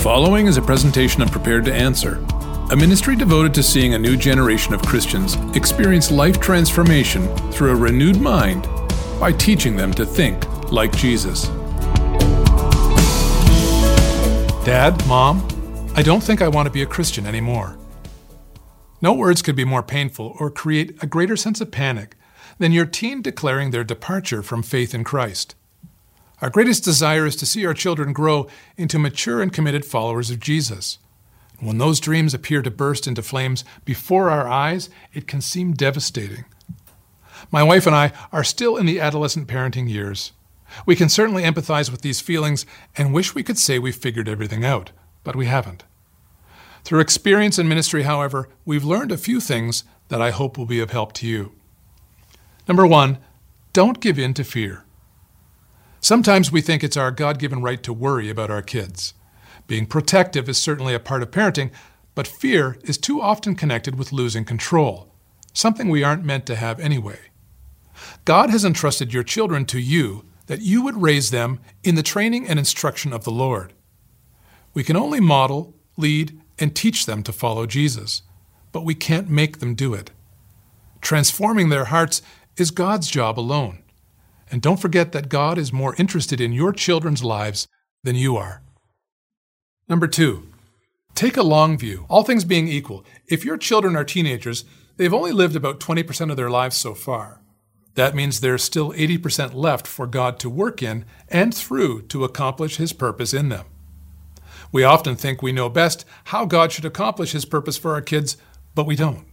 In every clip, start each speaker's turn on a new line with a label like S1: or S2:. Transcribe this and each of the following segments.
S1: following is a presentation of Prepared to Answer, a ministry devoted to seeing a new generation of Christians experience life transformation through a renewed mind by teaching them to think like Jesus.
S2: Dad, Mom, I don't think I want to be a Christian anymore. No words could be more painful or create a greater sense of panic than your teen declaring their departure from faith in Christ. Our greatest desire is to see our children grow into mature and committed followers of Jesus. When those dreams appear to burst into flames before our eyes, it can seem devastating. My wife and I are still in the adolescent parenting years. We can certainly empathize with these feelings and wish we could say we've figured everything out, but we haven't. Through experience in ministry, however, we've learned a few things that I hope will be of help to you. Number one, don't give in to fear. Sometimes we think it's our God given right to worry about our kids. Being protective is certainly a part of parenting, but fear is too often connected with losing control, something we aren't meant to have anyway. God has entrusted your children to you that you would raise them in the training and instruction of the Lord. We can only model, lead, and teach them to follow Jesus, but we can't make them do it. Transforming their hearts is God's job alone. And don't forget that God is more interested in your children's lives than you are. Number two, take a long view. All things being equal, if your children are teenagers, they've only lived about 20% of their lives so far. That means there's still 80% left for God to work in and through to accomplish His purpose in them. We often think we know best how God should accomplish His purpose for our kids, but we don't.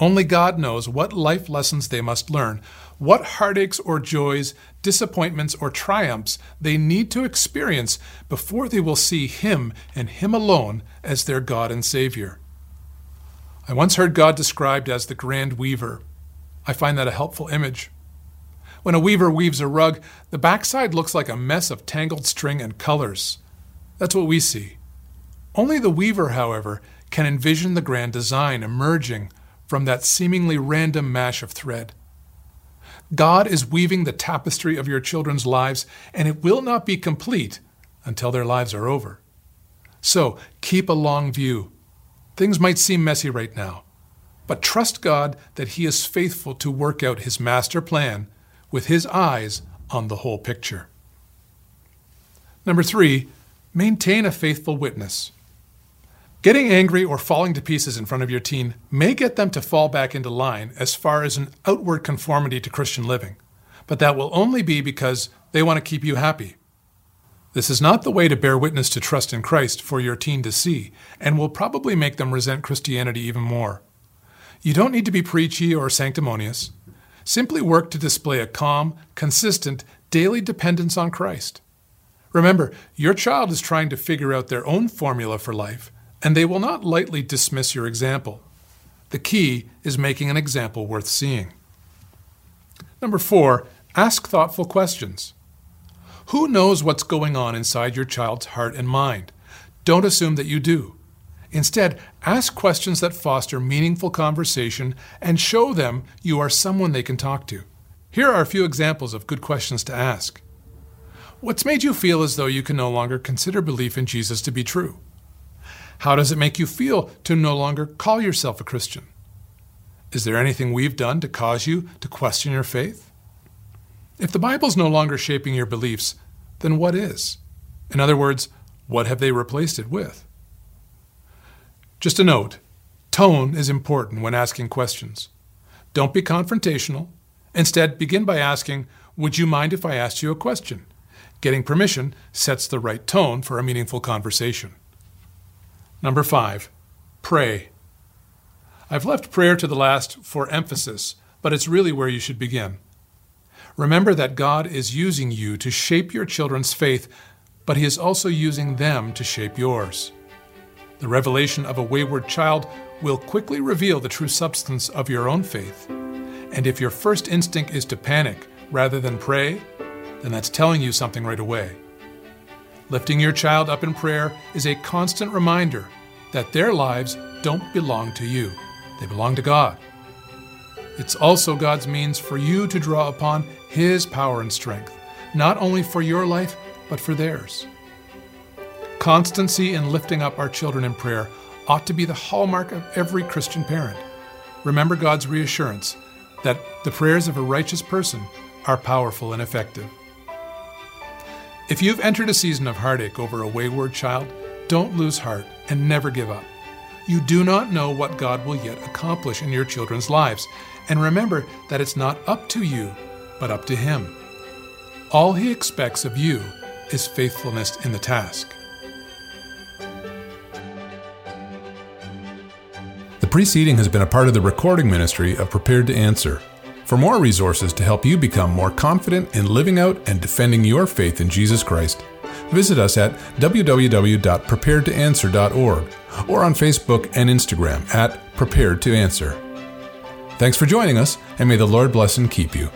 S2: Only God knows what life lessons they must learn, what heartaches or joys, disappointments or triumphs they need to experience before they will see Him and Him alone as their God and Savior. I once heard God described as the grand weaver. I find that a helpful image. When a weaver weaves a rug, the backside looks like a mess of tangled string and colors. That's what we see. Only the weaver, however, can envision the grand design emerging from that seemingly random mash of thread. God is weaving the tapestry of your children's lives, and it will not be complete until their lives are over. So keep a long view. Things might seem messy right now, but trust God that He is faithful to work out His master plan with His eyes on the whole picture. Number three, maintain a faithful witness. Getting angry or falling to pieces in front of your teen may get them to fall back into line as far as an outward conformity to Christian living, but that will only be because they want to keep you happy. This is not the way to bear witness to trust in Christ for your teen to see, and will probably make them resent Christianity even more. You don't need to be preachy or sanctimonious. Simply work to display a calm, consistent, daily dependence on Christ. Remember, your child is trying to figure out their own formula for life and they will not lightly dismiss your example. The key is making an example worth seeing. Number four, ask thoughtful questions. Who knows what's going on inside your child's heart and mind? Don't assume that you do. Instead, ask questions that foster meaningful conversation and show them you are someone they can talk to. Here are a few examples of good questions to ask. What's made you feel as though you can no longer consider belief in Jesus to be true? How does it make you feel to no longer call yourself a Christian? Is there anything we've done to cause you to question your faith? If the Bible's no longer shaping your beliefs, then what is? In other words, what have they replaced it with? Just a note tone is important when asking questions. Don't be confrontational. Instead, begin by asking, Would you mind if I asked you a question? Getting permission sets the right tone for a meaningful conversation. Number five, pray. I've left prayer to the last for emphasis, but it's really where you should begin. Remember that God is using you to shape your children's faith, but He is also using them to shape yours. The revelation of a wayward child will quickly reveal the true substance of your own faith. And if your first instinct is to panic rather than pray, then that's telling you something right away. Lifting your child up in prayer is a constant reminder that their lives don't belong to you, they belong to God. It's also God's means for you to draw upon His power and strength, not only for your life, but for theirs. Constancy in lifting up our children in prayer ought to be the hallmark of every Christian parent. Remember God's reassurance that the prayers of a righteous person are powerful and effective. If you've entered a season of heartache over a wayward child, don't lose heart and never give up. You do not know what God will yet accomplish in your children's lives, and remember that it's not up to you, but up to Him. All He expects of you is faithfulness in the task.
S1: The preceding has been a part of the recording ministry of Prepared to Answer. For more resources to help you become more confident in living out and defending your faith in Jesus Christ, visit us at www.preparedtoanswer.org or on Facebook and Instagram at Prepared to Answer. Thanks for joining us, and may the Lord bless and keep you.